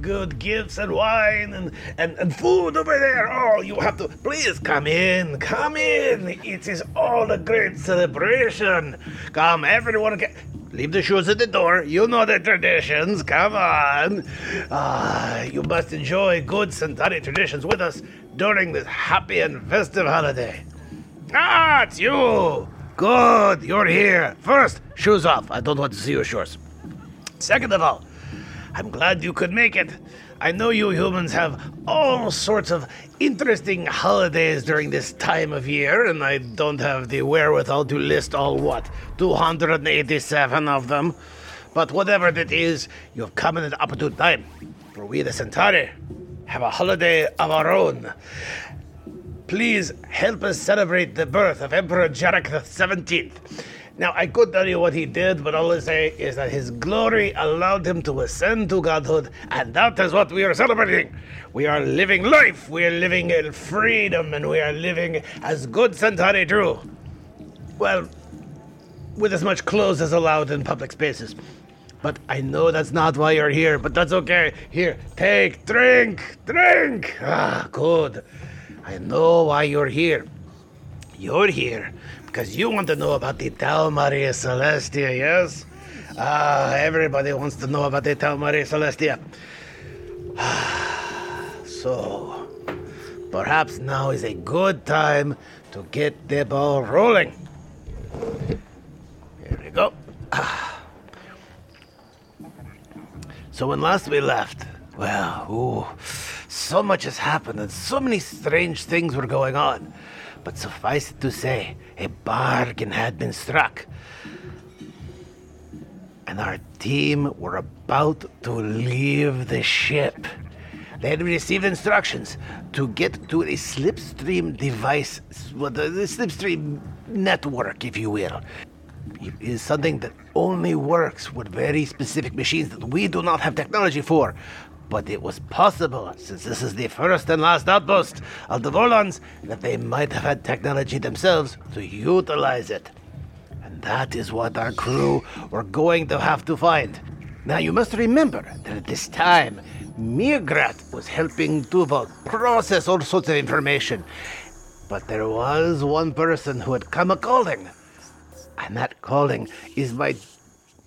Good gifts and wine and, and, and food over there. Oh, you have to please come in. Come in. It is all a great celebration. Come, everyone get leave the shoes at the door. You know the traditions. Come on. Ah, you must enjoy good Centauri traditions with us during this happy and festive holiday. Ah, it's you. Good, you're here. First, shoes off. I don't want to see your shorts. Second of all, I'm glad you could make it. I know you humans have all sorts of interesting holidays during this time of year, and I don't have the wherewithal to list all what, 287 of them. But whatever it is, you've come at an opportune time. For we, the Centauri, have a holiday of our own. Please help us celebrate the birth of Emperor Jarek the 17th. Now, I could tell you what he did, but all I say is that his glory allowed him to ascend to godhood, and that is what we are celebrating. We are living life, we are living in freedom, and we are living as good Centauri do. Well, with as much clothes as allowed in public spaces. But I know that's not why you're here, but that's okay. Here, take, drink, drink. Ah, good. I know why you're here. You're here because you want to know about the Tau Maria Celestia, yes? Ah, everybody wants to know about the Tau Maria Celestia. so, perhaps now is a good time to get the ball rolling. Here we go. So when last we left, well, ooh, so much has happened and so many strange things were going on. But suffice it to say, a bargain had been struck. And our team were about to leave the ship. They had received instructions to get to a slipstream device, well, the, uh, the slipstream network, if you will. It is something that only works with very specific machines that we do not have technology for. But it was possible, since this is the first and last outpost of the Volans, that they might have had technology themselves to utilize it. And that is what our crew were going to have to find. Now, you must remember that at this time, Mirgrat was helping Duval process all sorts of information. But there was one person who had come a calling. And that calling is my.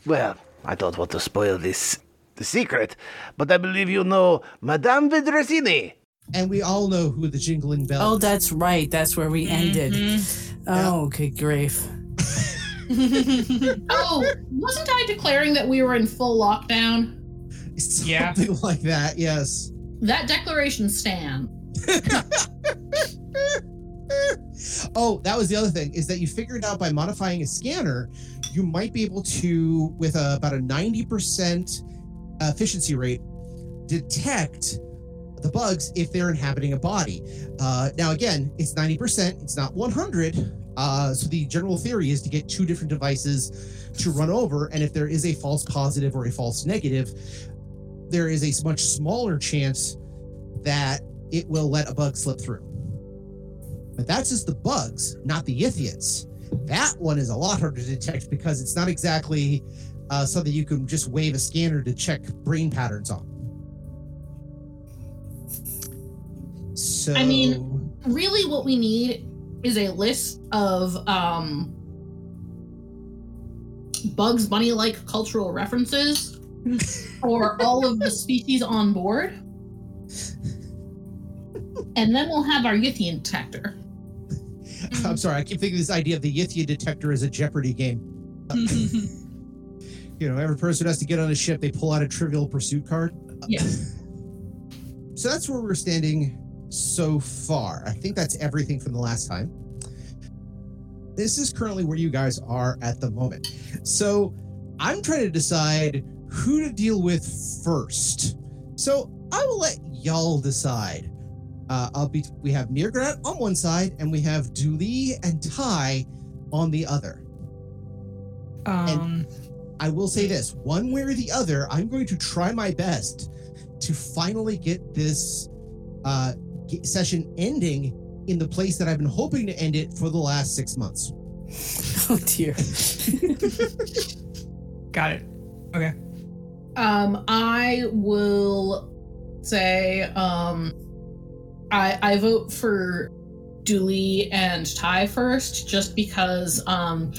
Well, I don't want to spoil this the secret, but I believe you know Madame Vidrizini. And we all know who the jingling bell Oh, is. that's right. That's where we mm-hmm. ended. Oh, good grief. oh, wasn't I declaring that we were in full lockdown? Something Yeah. like that, yes. That declaration stand. oh, that was the other thing is that you figured out by modifying a scanner, you might be able to, with a, about a 90% efficiency rate, detect the bugs if they're inhabiting a body. Uh, now, again, it's 90%, it's not 100. Uh, so the general theory is to get two different devices to run over, and if there is a false positive or a false negative, there is a much smaller chance that it will let a bug slip through. But that's just the bugs, not the Yithians. That one is a lot harder to detect because it's not exactly uh, something you can just wave a scanner to check brain patterns on. So, I mean- Really, what we need is a list of um, Bugs Bunny like cultural references for all of the species on board. And then we'll have our Yithian detector. I'm sorry, I keep thinking this idea of the Yithia detector is a Jeopardy game. You know, every person has to get on a ship, they pull out a trivial pursuit card. Yes. So that's where we're standing so far. I think that's everything from the last time. this is currently where you guys are at the moment. So I'm trying to decide who to deal with first. So I will let y'all decide. Uh, I'll be. We have Mirgrat on one side, and we have Dooley and Ty on the other. Um, I will say this: one way or the other, I'm going to try my best to finally get this uh, session ending in the place that I've been hoping to end it for the last six months. Oh dear. got it. Okay. Um, I will say, um, I I vote for Dooley and Ty first, just because um,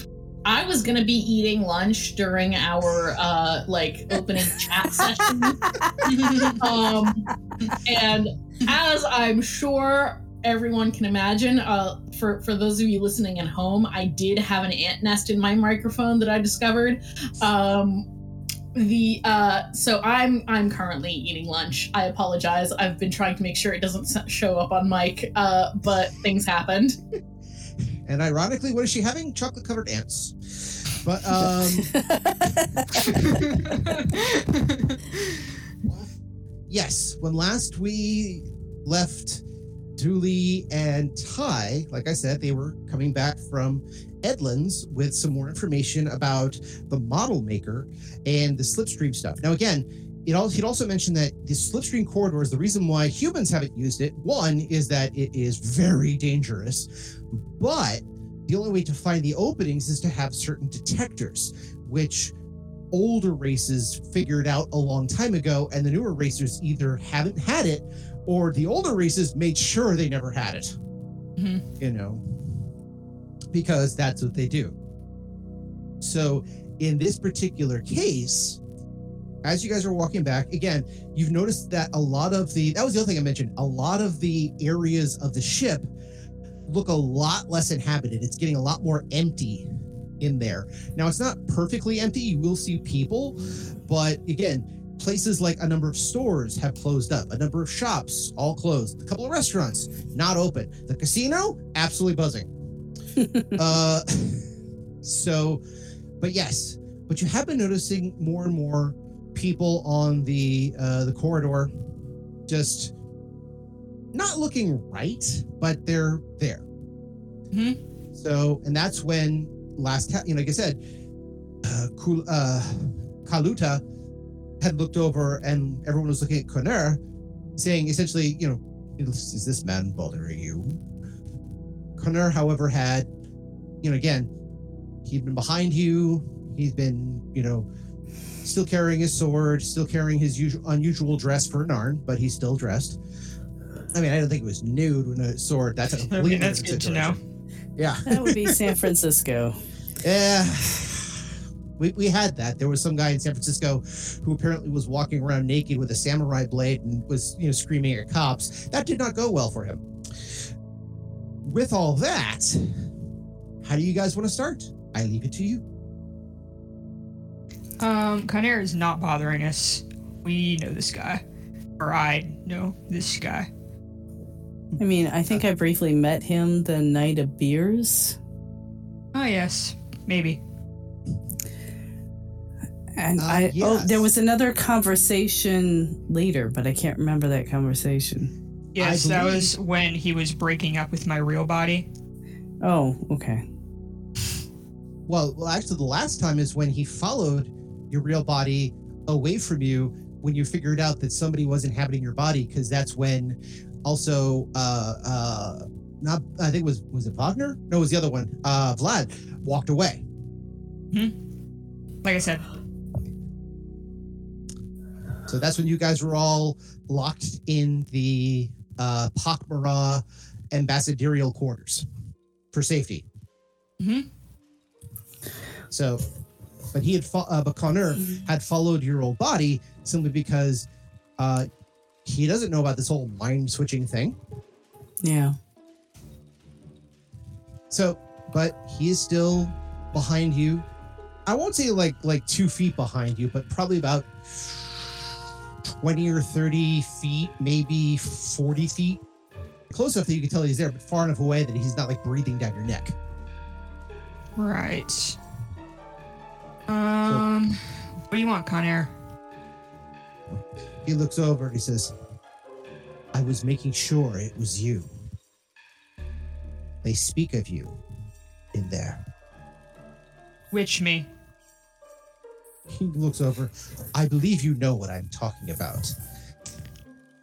I was gonna be eating lunch during our uh like opening chat session. um, and as I'm sure everyone can imagine, uh, for for those of you listening at home, I did have an ant nest in my microphone that I discovered. Um, the uh, so I'm I'm currently eating lunch. I apologize. I've been trying to make sure it doesn't show up on mic, uh, but things happened. And ironically, what is she having? Chocolate covered ants. But um, yes, when last we left Dooley and Ty, like I said, they were coming back from Edlands with some more information about the model maker and the slipstream stuff. Now, again, it al- he'd also mentioned that the slipstream corridor is the reason why humans haven't used it. One is that it is very dangerous, but the only way to find the openings is to have certain detectors, which older races figured out a long time ago, and the newer racers either haven't had it or the older races made sure they never had it. Mhm. You know, because that's what they do. So, in this particular case, as you guys are walking back, again, you've noticed that a lot of the that was the other thing I mentioned. A lot of the areas of the ship look a lot less inhabited. It's getting a lot more empty in there. Now, it's not perfectly empty. You will see people, but again, places like a number of stores have closed up, a number of shops all closed, a couple of restaurants not open, the casino absolutely buzzing. uh, so, but yes, but you have been noticing more and more people on the uh, the corridor, just not looking right, but they're there. Mhm. So, and that's when last, ta- you know, like I said, uh, Kul- uh, Kaluta had looked over, and everyone was looking at C'nner, saying essentially, you know, is is this man bothering you? C'nner, however, had, you know, again, he'd been behind you. He's been, you know, still carrying his sword, still carrying his usual unusual dress for Narn, but he's still dressed. I mean, I don't think it was nude when a sword. That's a completely mean, that's different good to know. Yeah. that would be San Francisco. Yeah. We, we had that. There was some guy in San Francisco who apparently was walking around naked with a samurai blade and was, you know, screaming at cops. That did not go well for him. With all that, how do you guys want to start? I leave it to you. Um, Conair is not bothering us. We know this guy. Or I know this guy. I mean, I think I briefly met him the night of beers, Oh, yes. Maybe. and Uh, I oh, there was another conversation later, but I can't remember that conversation. Yes, that was when he was breaking up with my real body. Oh, okay. Well, well, actually, the last time is when he followed your real body away from you when you figured out that somebody was inhabiting your body, because that's when also uh uh not I think it was was it Wagner? No, it was the other one. Uh Vlad walked away. Hmm. Like I said, So that's when you guys were all locked in the uh Pak'ma'ra ambassadorial quarters for safety. Mhm. So, but he had, fo- uh, but C'nner had followed your old body simply because uh he doesn't know about this whole mind switching thing. Yeah. So, but he is still behind you. I won't say like like two feet behind you, but probably about twenty or thirty feet, maybe forty feet. Close enough that you can tell he's there, but far enough away that he's not like breathing down your neck. Right. Um, what do you want, Conair? He looks over and he says, I was making sure it was you. They speak of you in there. Which me? He looks over. I believe you know what I'm talking about.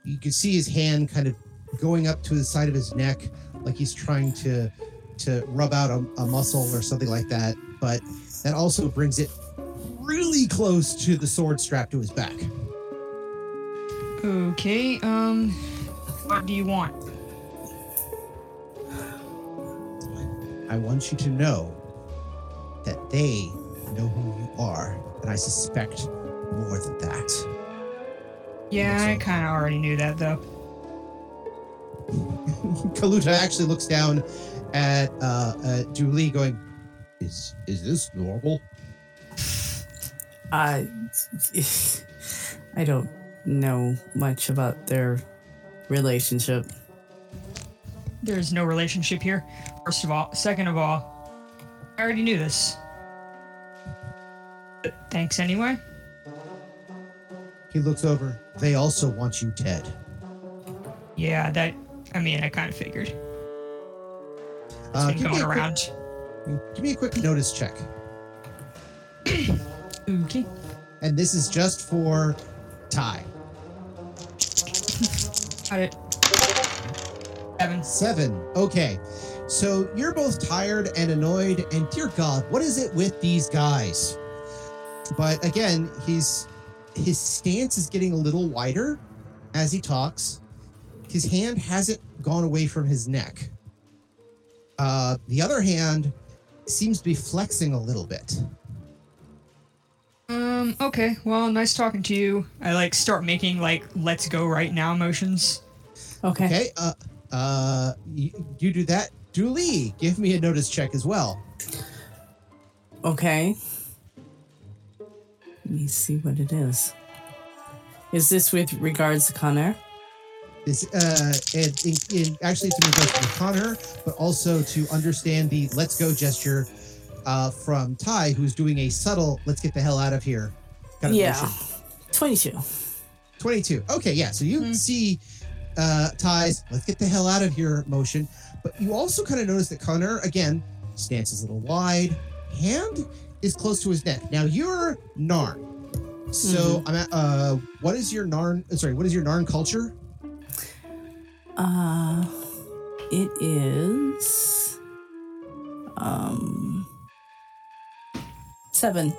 You can see his hand kind of going up to the side of his neck, like he's trying to to rub out a, a muscle or something like that. But that also brings it really close to the sword strapped to his back. Okay. Um, what do you want? I want you to know that they know who you are, and I suspect more than that. Yeah, I kind of already knew that though. Kaluta actually looks down at uh, uh Julie, going, "Is is this normal?" I, I don't know much about their relationship. There's no relationship here. First of all, second of all, I already knew this. But thanks anyway. He looks over. They also want you dead. Yeah, that. I mean, I kind of figured. It's Uh, been going a quick, around. give me a quick notice check, Okay. and this is just for Ty. Got it. Seven. Seven. Okay. So you're both tired and annoyed, and dear God, what is it with these guys? But again, he's his stance is getting a little wider as he talks. His hand hasn't gone away from his neck. Uh, the other hand seems to be flexing a little bit. Um. Okay. Well, nice talking to you. I like start making like "Let's go right now" motions. Okay. Okay. Uh, uh, you, you do that. Julie, give me a notice check as well. Okay. Let me see what it is. Is this with regards to C'nner? is uh and in, in actually to make both to C'nner, but also to understand the let's go gesture uh from Ty, who's doing a subtle let's get the hell out of here kind of yeah. motion. 22. 22. Okay, yeah. So you see uh Ty's let's get the hell out of here motion, but you also kind of notice that C'nner again stance is a little wide, hand is close to his neck. Now you're Narn. So I'm at, uh what is your Narn uh, sorry, what is your Narn culture? Uh, it is. Um. Seven.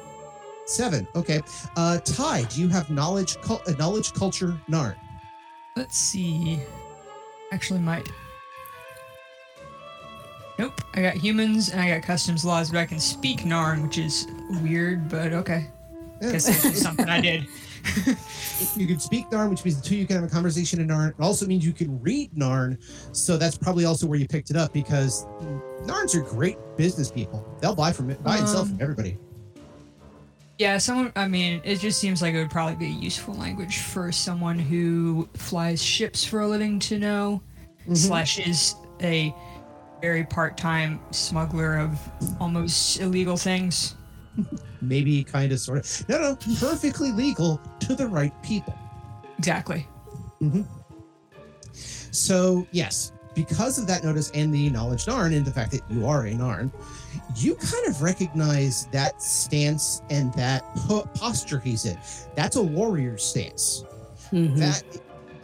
Seven. Okay. Uh, Ty, do you have knowledge, cul- uh, knowledge, culture, Narn? Let's see. Actually, might. Nope. I got humans and I got customs laws, but I can speak Narn, which is weird, but okay. Guess it's just something I did. you can speak Narn, which means the two you can have a conversation in Narn. It also means you can read Narn, so that's probably also where you picked it up because Narns are great business people. They'll buy from it, buy and sell Um, from everybody. Yeah, someone. I mean, it just seems like it would probably be a useful language for someone who flies ships for a living to know. Mm-hmm. Slash is a very part-time smuggler of almost illegal things. Maybe kind of, sort of. No, no, perfectly legal to the right people. Exactly. Mm-hmm. So, yes, because of that notice and the knowledge Narn and the fact that you are a Narn, you kind of recognize that stance and that po- posture he's in. That's a warrior stance. Mhm. That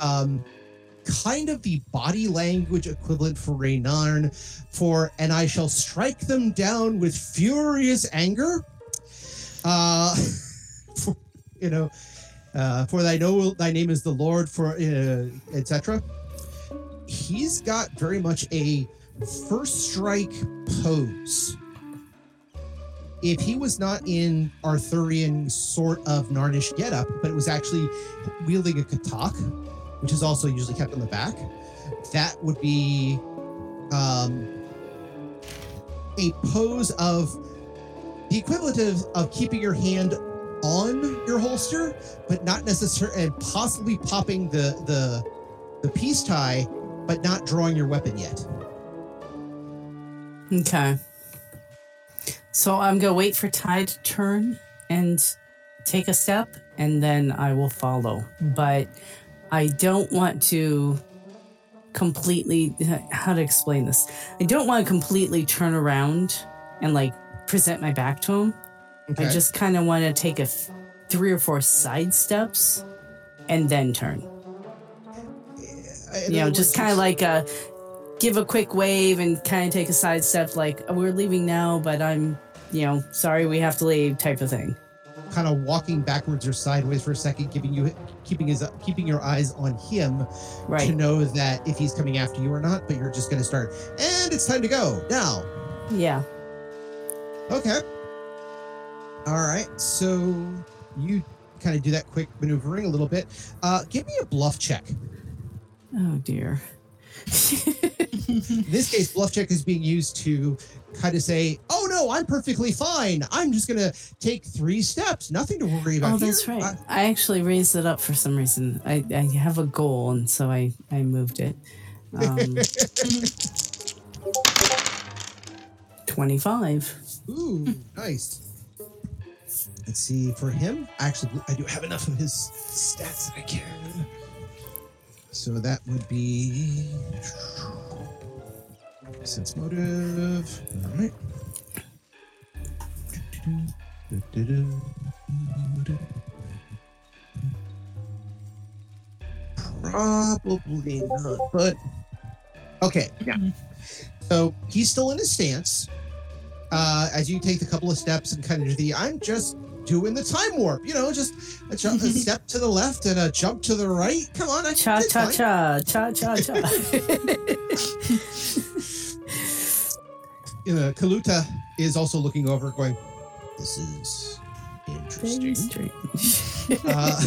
um kind of the body language equivalent for a Narn for and I shall strike them down with furious anger. Uh for, you know, uh, for thy know thy name is the Lord, for uh, etc. He's got very much a first strike pose. If he was not in Arthurian sort of Narnish getup, but it was actually wielding a katak, which is also usually kept on the back, that would be um, a pose of the equivalent of, of keeping your hand on your holster, but not necessarily, and possibly popping the the the peace tie, but not drawing your weapon yet. Okay. So I'm gonna wait for Ty to turn and take a step, and then I will follow. But I don't want to completely how to explain this. I don't want to completely turn around and like present my back to him. I just kind of want to take a f- three or four side steps and then turn. You know, just kind of like a give a quick wave and kind of take a side step, like "Oh, we're leaving now, but I'm, you know, sorry we have to leave, type of thing. kind of walking backwards or sideways for a second, giving you keeping his keeping your eyes on him right. to know that if he's coming after you or not. But you're just going to start, and it's time to go now. Yeah. Okay. All right. So you kind of do that quick maneuvering a little bit. Uh, give me a bluff check. Oh dear. In this case, bluff check is being used to kind of say, "Oh no, I'm perfectly fine. I'm just going to take three steps. Nothing to worry about." oh, that's here. right. I actually raised it up for some reason. I, I have a goal, and so I I moved it. Um, Twenty-five. Ooh, nice. Let's see for him. Actually, I do have enough of his stats that I can. So that would be sense motive. All right. Probably not, but okay. Yeah. So he's still in his stance uh, as you take the couple of steps and kind of do the I'm just doing the time warp, you know, just a, ju- a step to the left and a jump to the right. Come on, I Cha cha cha cha cha cha. Uh, Kaluta is also looking over, going, "This is Very interesting." Uh,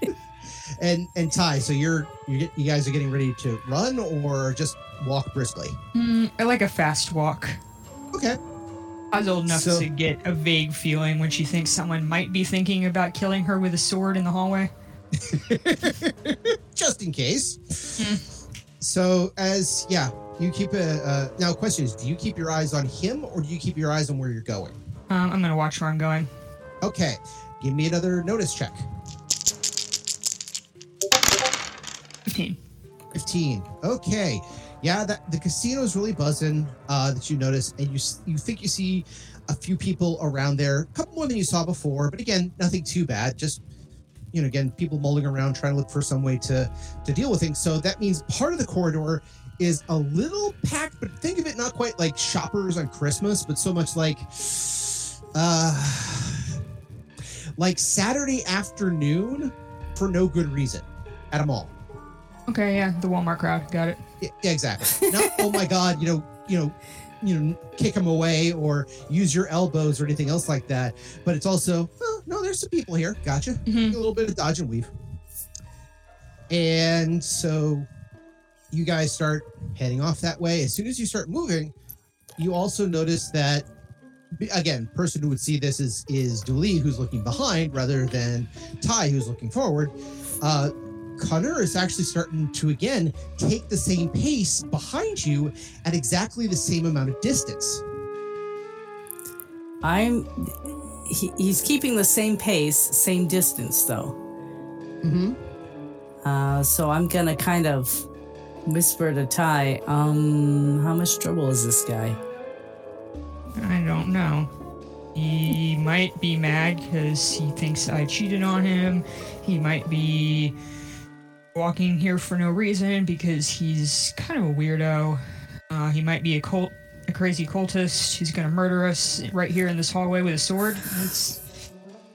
and and Ty, so you're you get you guys are getting ready to run or just walk briskly. Mm, I like a fast walk. Okay. I was old enough So- to get a vague feeling when she thinks someone might be thinking about killing her with a sword in the hallway. just in case. Hmm. So as yeah, you keep a uh, now. Question is, do you keep your eyes on him or do you keep your eyes on where you're going? Um, I'm gonna watch where I'm going. Okay, give me another notice check. 15. 15. Okay. Yeah, that the casino's really buzzing. Uh, that you notice, and you you think you see a few people around there, a couple more than you saw before, but again, nothing too bad. Just you know, again, people mulling around trying to look for some way to to deal with things. So that means part of the corridor is a little packed, but think of it not quite like shoppers on Christmas, but so much like uh like Saturday afternoon for no good reason at a mall. Okay, yeah, the Walmart crowd. Got it. Yeah, yeah, exactly. Not, oh my God, you know, you know, you know, kick them away or use your elbows or anything else like that. But it's also, oh, no, there's some people here. Gotcha. Mhm. A little bit of dodge and weave. And so you guys start heading off that way. As soon as you start moving, you also notice that again, person who would see this is is Dooley who's looking behind rather than Ty who's looking forward. Uh C'nner is actually starting to again take the same pace behind you at exactly the same amount of distance. I'm. He, he's keeping the same pace, same distance though. Mm-hmm. Uh, so I'm gonna kind of whisper to Ty, um, how much trouble is this guy? I don't know. He might be mad because he thinks I cheated on him. He might be walking here for no reason because he's kind of a weirdo. Uh, he might be a cult, a crazy cultist who's gonna murder us right here in this hallway with a sword. It's,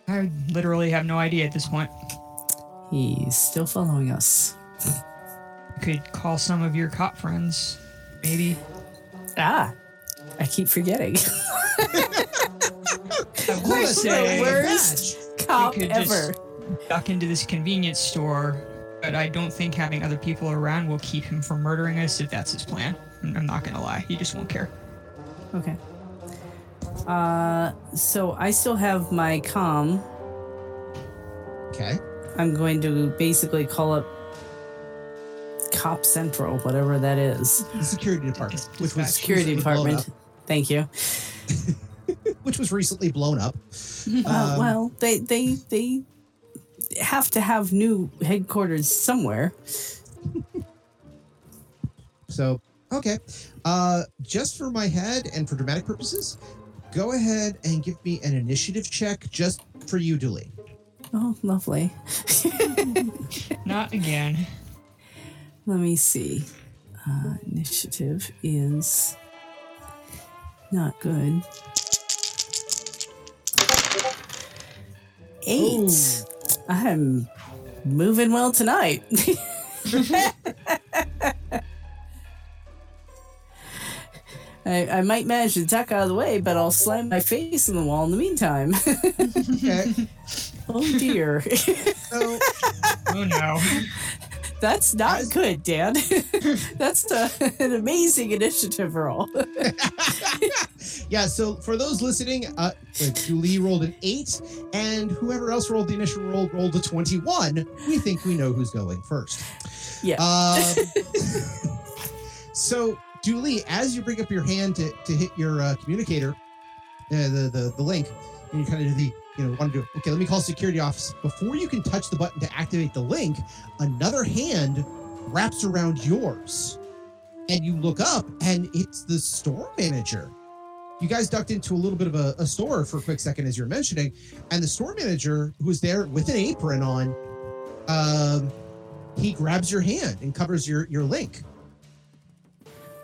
I literally have no idea at this point. He's still following us. You could call some of your cop friends, maybe. Ah, I keep forgetting. I say worst cop could ever. just duck into this convenience store, but I don't think having other people around will keep him from murdering us if that's his plan. I'm I'm not gonna lie, he just won't care. Okay. Uh, so I still have my com. Okay. I'm going to basically call up Cop Central, whatever that is. The security department, which was Security department. Thank you. which was recently blown up. Uh, Um, well, they they they have to have new headquarters somewhere. So, okay. Uh, just for my head and for dramatic purposes, go ahead and give me an initiative check just for you, Dooley. Oh, lovely. Not again. Let me see. Uh, initiative is not good. Eight. I'm moving well tonight. I, I might manage to duck out of the way, but I'll slam my face in the wall in the meantime. Okay. oh dear. So, Oh no. That's not As- good, Dan. That's uh an amazing initiative roll. yeah, so for those listening, uh, Dooley rolled an eight, and whoever else rolled the initial roll rolled a 21. We think we know who's going first. Yeah. Um, so, Dooley, as you bring up your hand to, to hit your uh, communicator, uh, the, the the link, and you kind of do the you know want to do okay. Let me call security office before you can touch the button to activate the link. Another hand wraps around yours, and you look up, and it's the store manager. You guys ducked into a little bit of a, a store for a quick second, as you're mentioning, and the store manager who was there with an apron on, um, he grabs your hand and covers your your link.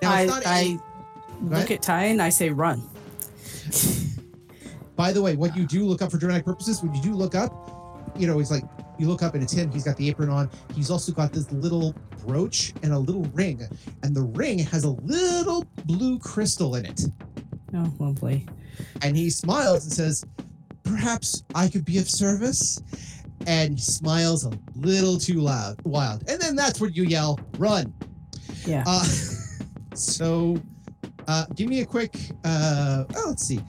Now, I, it's not a- I look at Ty and I say, run. By the way, what you do look up for dramatic purposes, when you do look up, you know, he's like, you look up and it's him. He's got the apron on. He's also got this little brooch and a little ring. And the ring has a little blue crystal in it. Oh, lovely. And he smiles and says, Perhaps I could be of service. And he smiles a little too loud, wild. And then that's when you yell, Run. Yeah. Uh, so uh, give me a quick, uh, oh, let's see.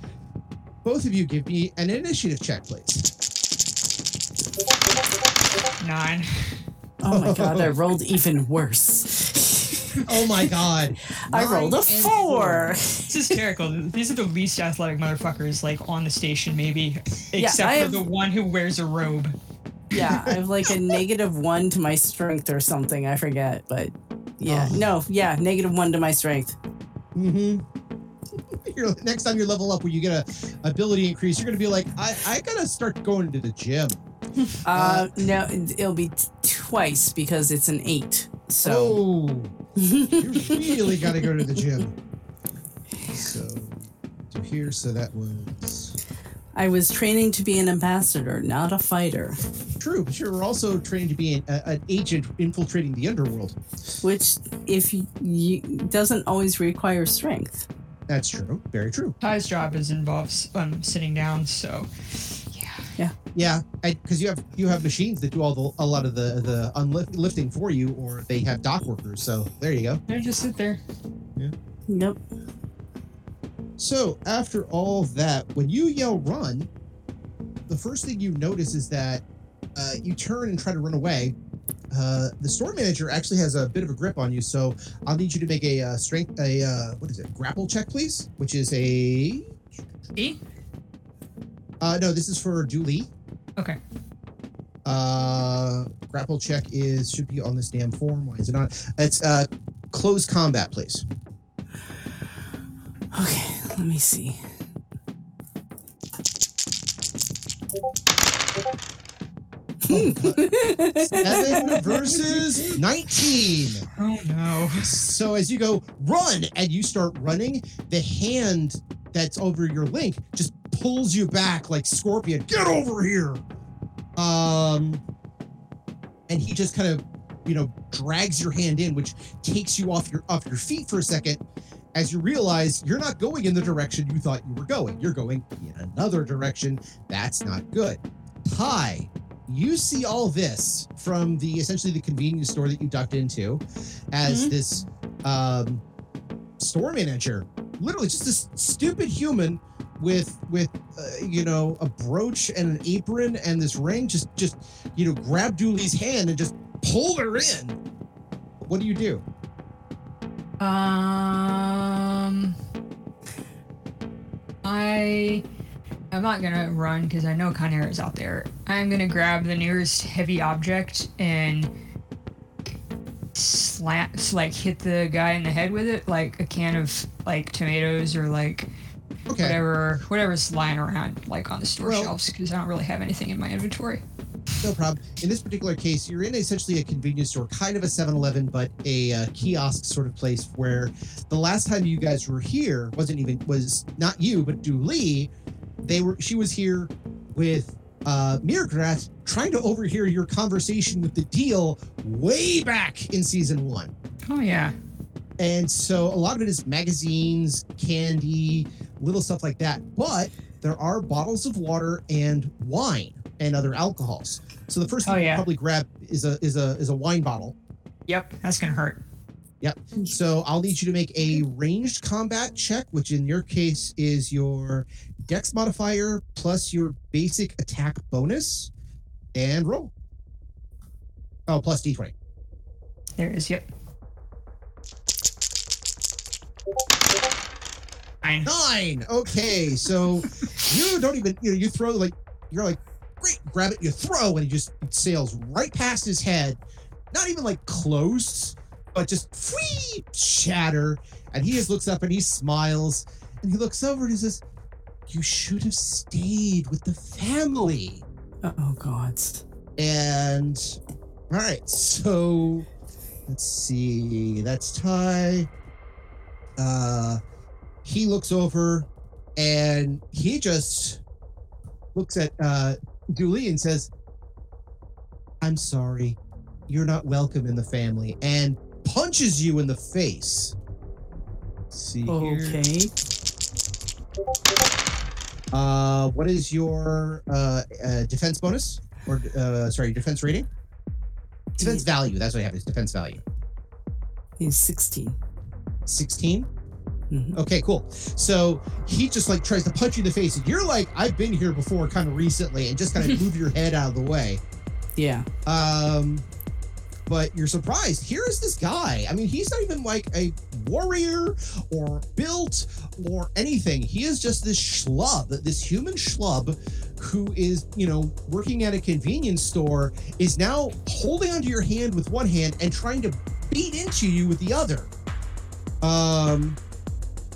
Both of you give me an initiative check, please. Nine. Oh my god, I rolled even worse. Oh my god. I rolled a Nine and four. This is hysterical. These are the least athletic motherfuckers like on the station, maybe, except I for have- the one who wears a robe. Yeah, I have like a negative one to my strength or something. I forget, but yeah, Oh. no, yeah, negative one to my strength. Mm-hmm. Next time you level up where you get a ability increase, you're gonna be like, I, I gotta start going to the gym. Uh, no, it'll be t- twice because it's an eight. So Oh, you really gotta go to the gym. So to here, so that was I was training to be an ambassador, not a fighter, true, but you're also trained to be an, a, an agent infiltrating the underworld. which if you, you doesn't always require strength. That's true. Very true. Ty's job is involves um sitting down, so Yeah, yeah, yeah. because you have you have machines that do all the a lot of the the unlift, lifting for you, or they have dock workers. So there you go. they just sit there. Yeah. Nope. So after all that, when you yell "run," the first thing you notice is that uh, you turn and try to run away. Uh, the store manager actually has a bit of a grip on you, so I'll need you to make a uh, strength a uh, what is it grapple check, please, which is a E? uh, no, this is for Julie. Okay. Uh, grapple check is should be on this damn form. Why is it not? It's uh, close combat, please. Okay, let me see. Seven versus nineteen. Oh no. So as you go run and you start running, the hand that's over your link just pulls you back like Scorpion. Get over here. Um and he just kind of, you know, drags your hand in, which takes you off your off your feet for a second as you realize you're not going in the direction you thought you were going. You're going in another direction. That's not good. Ty, you see all this from the essentially the convenience store that you ducked into as this um, store manager, literally just this stupid human with with uh, you know a brooch and an apron and this ring, just just you know grab Dooley's hand and just pull her in. What do you do? Um, I I'm not gonna run because I know Chimera is out there. I'm gonna grab the nearest heavy object and slant, like hit the guy in the head with it, like a can of like tomatoes or like Okay. whatever, whatever's lying around, like on the store Well- shelves, because I don't really have anything in my inventory. No problem. In this particular case, you're in essentially a convenience store, kind of a 7-Eleven, but a uh, kiosk sort of place where the last time you guys were here wasn't even was not you, but Dooley. They were. She was here with uh, Mirgrat trying to overhear your conversation with the deal way back in season one. Oh yeah. And so a lot of it is magazines, candy, little stuff like that. But there are bottles of water and wine and other alcohols. So the first thing Oh, you probably grab is a is a is a wine bottle. Yep, that's gonna hurt. Yep. So I'll need you to make a ranged combat check, which in your case is your dex modifier plus your basic attack bonus, and roll. Oh, plus d20. There it is. Yep. Nine. Nine. Okay, so you don't even you know you throw like you're like grab it you throw and he just sails right past his head, not even like close, but just free shatter. And he just looks up and he smiles and he looks over and he says, "You should have stayed with the family." Oh God. And all right, so let's see. That's Ty. Uh he looks over and he just looks at uh And says, I'm sorry. You're not welcome in the family, and punches you in the face. Let's see here. Okay. Uh, what is your uh, uh defense bonus or uh sorry defense rating? Defense value. That's what I have. Is defense value. He's 16. 16 Mhm. okay cool. So he just like tries to punch you in the face and you're like i've been here before kind of recently and just kind of move your head out of the way. Yeah. um but you're surprised. Here is this guy. I mean he's not even like a warrior or built or anything. He is just this schlub this human schlub who is you know working at a convenience store is now holding onto your hand with one hand and trying to beat into you with the other. Um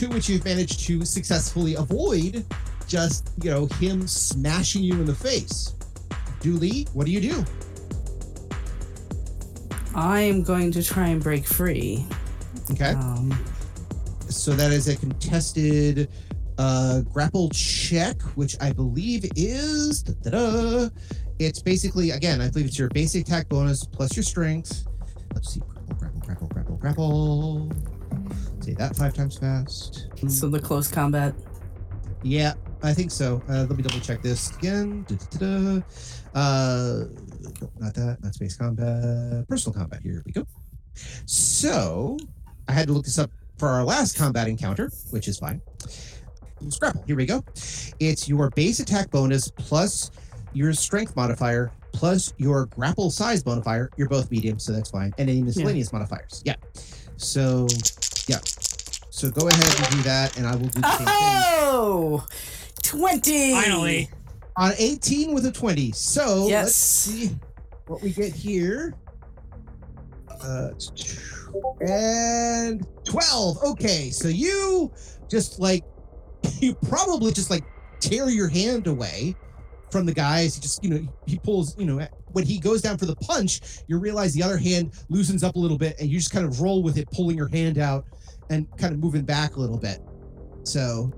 to which you've managed to successfully avoid just you know him smashing you in the face Dooley, what do you do I'm going to try and break free. okay Um, So that is a contested uh, grapple check, which I believe is. It's basically, again, I believe it's your basic attack bonus plus your strength. Let's see. Grapple, grapple, grapple, grapple, grapple. Say that five times fast. so the close combat. Yeah, I think so. Uh, let me double check this again. Da-da-da-da. Uh, not that. Not space combat. Personal combat. Here we go. So I had to look this up for our last combat encounter, which is fine. Scrapple. Here we go. It's your base attack bonus plus your strength modifier plus your grapple size modifier. You're both medium, so that's fine. And any miscellaneous modifiers. Yeah. So, yeah. So go ahead and do that, and I will do the same thing. Oh! 20! Finally. on 18 with a 20. So Yes. let's see what we get here. Uh, and 12. Okay, so you just like, you probably just like tear your hand away from the guys. He just, you know, he pulls, you know, when he goes down for the punch, you realize the other hand loosens up a little bit and you just kind of roll with it, pulling your hand out and kind of moving back a little bit. So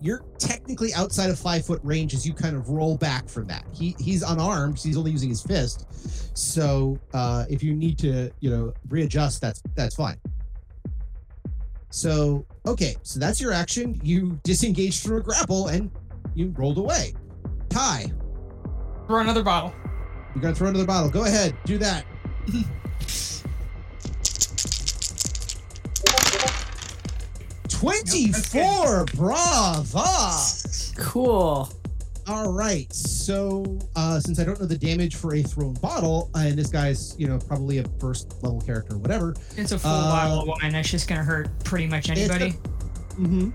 you're technically outside of five foot range as you kind of roll back from that. He he's unarmed, so he's only using his fist. So uh, if you need to, you know, readjust, that's that's fine. So okay, so that's your action. You disengaged from a grapple and you rolled away. Ty, Throw another bottle. you're gonna throw another bottle. Go ahead, do that. Twenty-four, brava. Cool. All right. So, uh, since I don't know the damage for a thrown bottle, and this guy's, you know, probably a first level character or whatever. It's a full Uh, bottle of wine. That's just gonna hurt pretty much it's anybody. hmm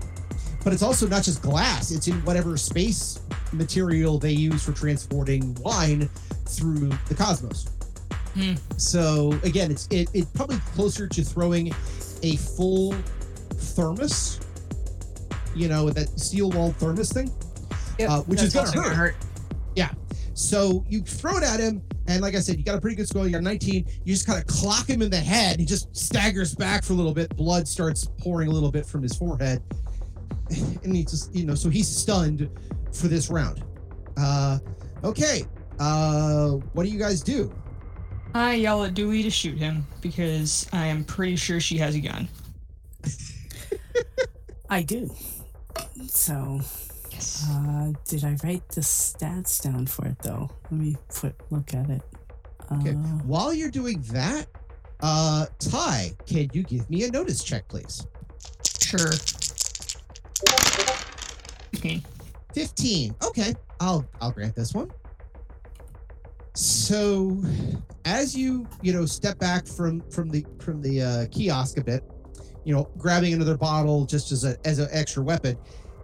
but it's also not just glass, it's in whatever space material they use for transporting wine through the cosmos. Hmm. So again, it's it, it's probably closer to throwing a full thermos, you know, that steel walled thermos thing, Yep, uh, which is that's gonna also hurt. Yeah. So you throw it at him, and like I said, you got a pretty good score. You got 19. You just kind of clock him in the head. He just staggers back for a little bit. Blood starts pouring a little bit from his forehead, and he just, you know, so he's stunned for this round. Uh, okay. Uh, what do you guys do? I yell at Dewey to shoot him because I am pretty sure she has a gun. I do. So, Yes. uh, did I write the stats down for it though? Let me put look at it. Uh, Okay. While you're doing that, uh, Ty, can you give me a notice check, please? Sure. 15 okay i'll i'll grant this one so as you you know step back from from the from the uh, kiosk a bit you know grabbing another bottle just as a as an extra weapon.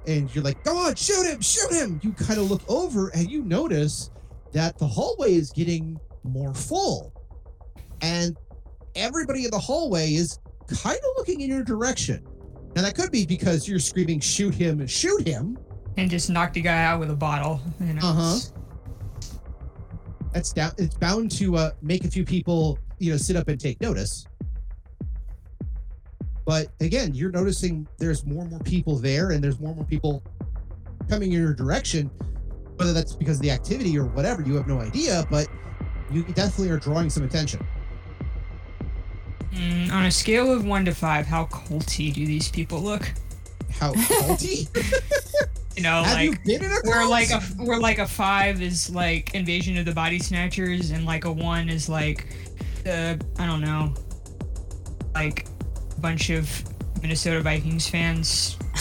And you're like go on shoot him shoot him. You kind of look over and you notice that the hallway is getting more full. And everybody in the hallway is kind of looking in your direction. Now that could be because you're screaming shoot him shoot him. And just knocked the guy out with a bottle. You know, Uh-huh. that's down it's bound to uh, make a few people you know sit up and take notice but again you're noticing there's more and more people there and there's more and more people coming in your direction whether that's because of the activity or whatever you have no idea but you definitely are drawing some attention Mm, on a scale of one to five, how culty do these people look? how culty You know, have you like been in a where cult? like a where like a five is like Invasion of the Body Snatchers, and like a one is like the I don't know, like bunch of Minnesota Vikings fans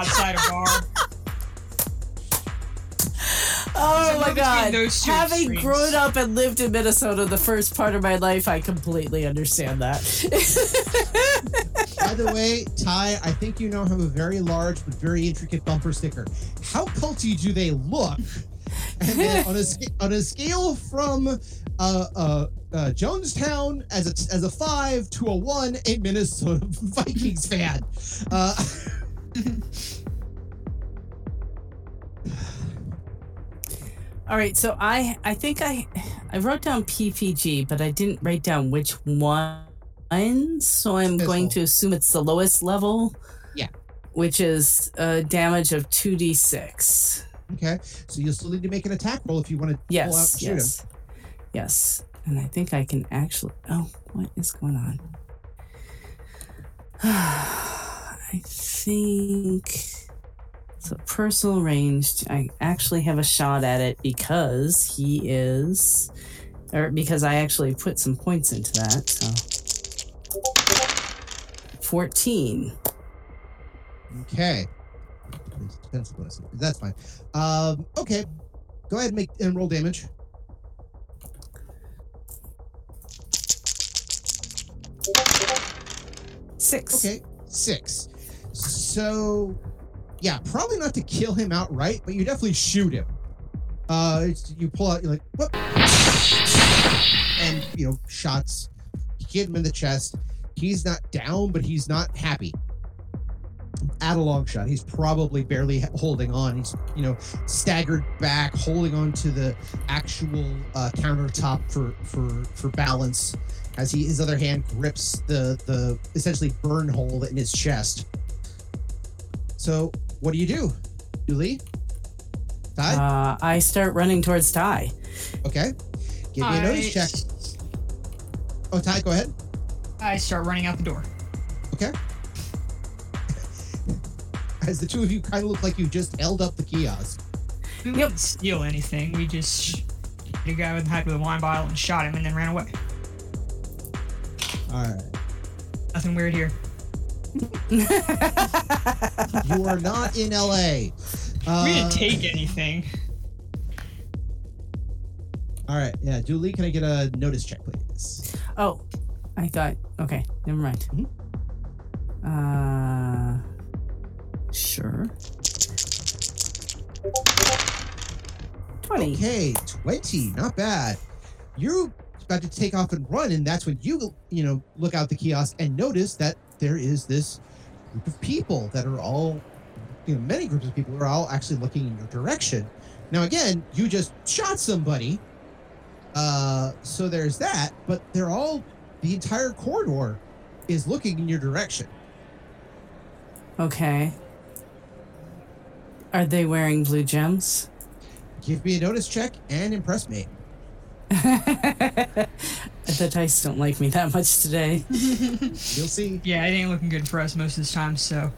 outside a bar. oh So my god! Having extremes. grown up and lived in Minnesota the first part of my life, I completely understand that. by the way ty i think you now have a very large but very intricate bumper sticker how culty do they look and then on a on a scale from uh, uh, uh, Jonestown as a as a five to a one, a Minnesota Vikings fan. Uh, All right, so I I think I I wrote down PPG, but I didn't write down which one. So I'm going to assume it's the lowest level. Yeah. Which is a damage of two d six. Okay, so you'll still need to make an attack roll if you want to pull out Yes. and shoot him. Yes. Yes. And I think I can actually. Oh, what is going on? I think so. Personal ranged. I actually have a shot at it because he is, or because I actually put some points into that. So. 14. Okay. Bonus. That's fine. Um, okay. Go ahead and make and roll damage. Six. Okay, six. So, yeah, probably not to kill him outright, but you definitely shoot him. Uh, it's- you pull out, you're like, whoop, and you know, shots hit him in the chest. He's not down, but he's not happy. At a long shot, he's probably barely holding on. He's you know staggered back, holding on to the actual uh, countertop for for for balance as he his other hand grips the the essentially burn hole in his chest. So what do you do, Julie? Ty? Uh, I start running towards Ty. okay, give me a notice check. Oh, Ty, go ahead. I start running out the door. Okay. As the two of you kind of look like you just held up the kiosk. We didn't steal anything. We just hit a guy with head with a wine bottle and shot him and then ran away. All right. Nothing weird here. You are not in LA. Uh, we didn't take anything. All right. Yeah, Julie, can I get a notice check, please? Oh, I thought. Okay, never mind. Mhm. Uh, Sure. 20. Okay, 20, not bad. You're about to take off and run, and that's when you, you know, look out the kiosk and notice that there is this group of people that are all, you know, many groups of people are all actually looking in your direction. Now, again, you just shot somebody, uh, so there's that, but they're all, the entire corridor is looking in your direction. Okay. Are they wearing blue gems? Give me a notice check and impress me. the dice don't like me that much today. You'll see. Yeah, it ain't looking good for us most of this time, so.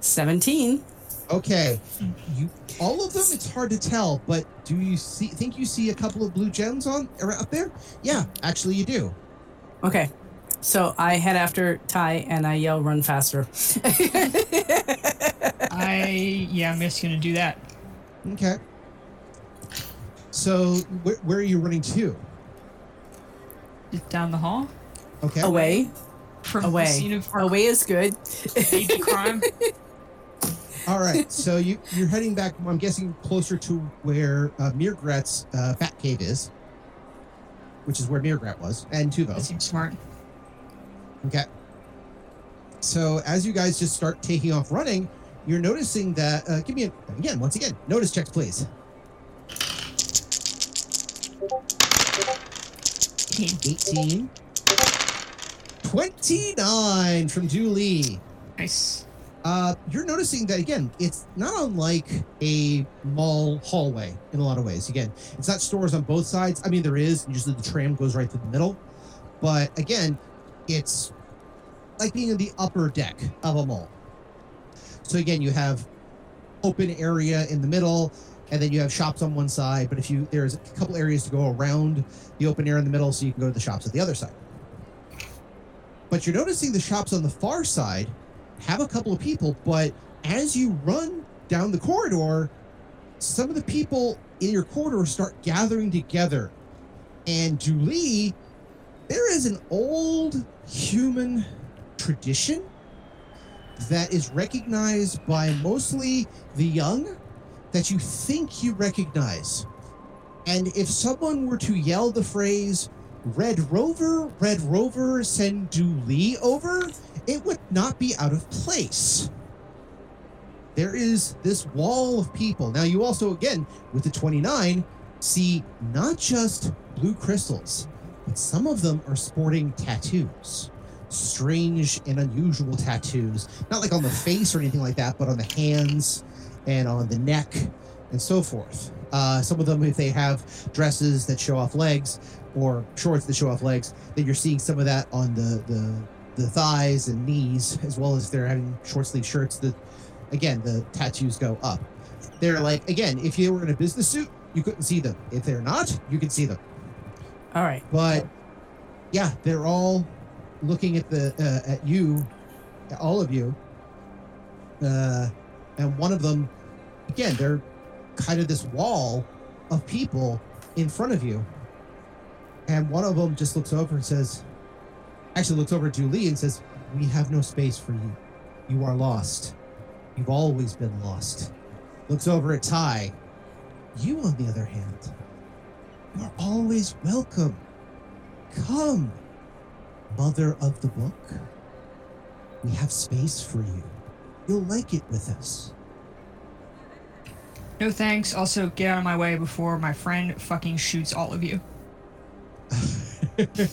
Seventeen. Okay, you all of them. It's hard to tell, but do you see? Think you see a couple of blue gems on or up there? Yeah, actually, you do. Okay. So I head after Ty and I yell, "Run faster!" I, yeah, I'm just gonna do that. Okay. So where, where are you running to? Just down the hall Okay. Away, from the away, scene of our away is good. major crime. All right. So you you're heading back. I'm guessing closer to where uh, Mirgrat's uh, Fat Cave is, which is where Mirgrat was, and That Tuvo. seems smart. Okay. So as you guys just start taking off running, you're noticing that. Uh, give me a, again, once again, notice checks, please. 18. 29 from Julie. Nice. Uh, you're noticing that again, it's not unlike a mall hallway in a lot of ways. Again, it's not stores on both sides. I mean, there is, usually the tram goes right through the middle. But again, it's like being in the upper deck of a mall. So again, you have open area in the middle, and then you have shops on one side. But if you there's a couple areas to go around the open area in the middle, so you can go to the shops at the other side. But you're noticing the shops on the far side have a couple of people, but as you run down the corridor, some of the people in your corridor start gathering together. And Julie, there is an old human tradition that is recognized by mostly the young that you think you recognize. And if someone were to yell the phrase, Red Rover, Red Rover, send Dooley over, it would not be out of place. There is this wall of people. Now, you also, again, with the 29, see not just blue crystals, but some of them are sporting tattoos. Strange and unusual tattoos. Not like on the face or anything like that, but on the hands and on the neck and so forth. Uh, some of them, if they have dresses that show off legs or shorts that show off legs, then you're seeing some of that on the, the the thighs and knees, as well as if they're having short sleeve shirts. that, again, the tattoos go up. They're like again, if you were in a business suit, you couldn't see them. If they're not, you can see them. All right. But yeah, they're all looking at the uh, at you, all of you. Uh, and one of them, again, they're kind of this wall of people in front of you. And one of them just looks over and says, actually looks over at Julie and says, We have no space for you. You are lost. You've always been lost. Looks over at Ty. You, on the other hand, you are always welcome. Come, mother of the book. We have space for you. You'll like it with us. No thanks. Also, get out of my way before my friend fucking shoots all of you.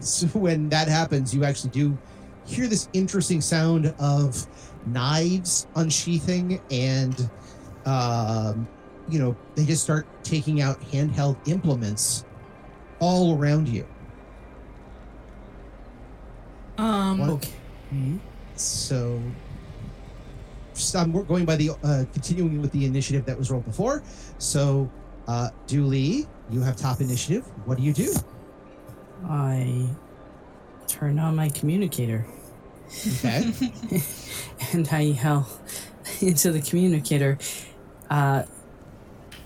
so when that happens, you actually do hear this interesting sound of knives unsheathing, and um, you know they just start taking out handheld implements all around you. Um? Okay. So, so I'm going by the uh, continuing with the initiative that was rolled before. So, uh, Dooley, you have top initiative. What do you do? I turn on my communicator Okay. and I yell into the communicator. Uh,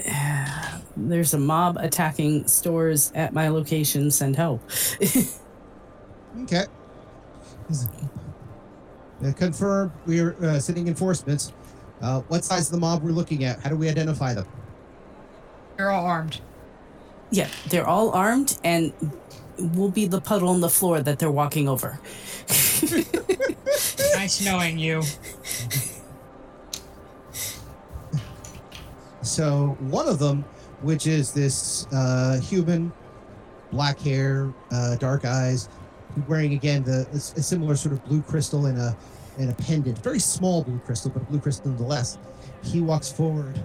there's a mob attacking stores at my location. Send help. Okay. Uh, confirm we're uh, sitting enforcements. Uh, what size of the mob we're looking at? How do we identify them? They're all armed. Yeah, they're all armed and we'll be the puddle on the floor that they're walking over. Nice knowing you. So one of them, which is this uh, human, black hair, uh, dark eyes, wearing again the a, a similar sort of blue crystal in a in a pendant, very small blue crystal, but a blue crystal nonetheless. He walks forward,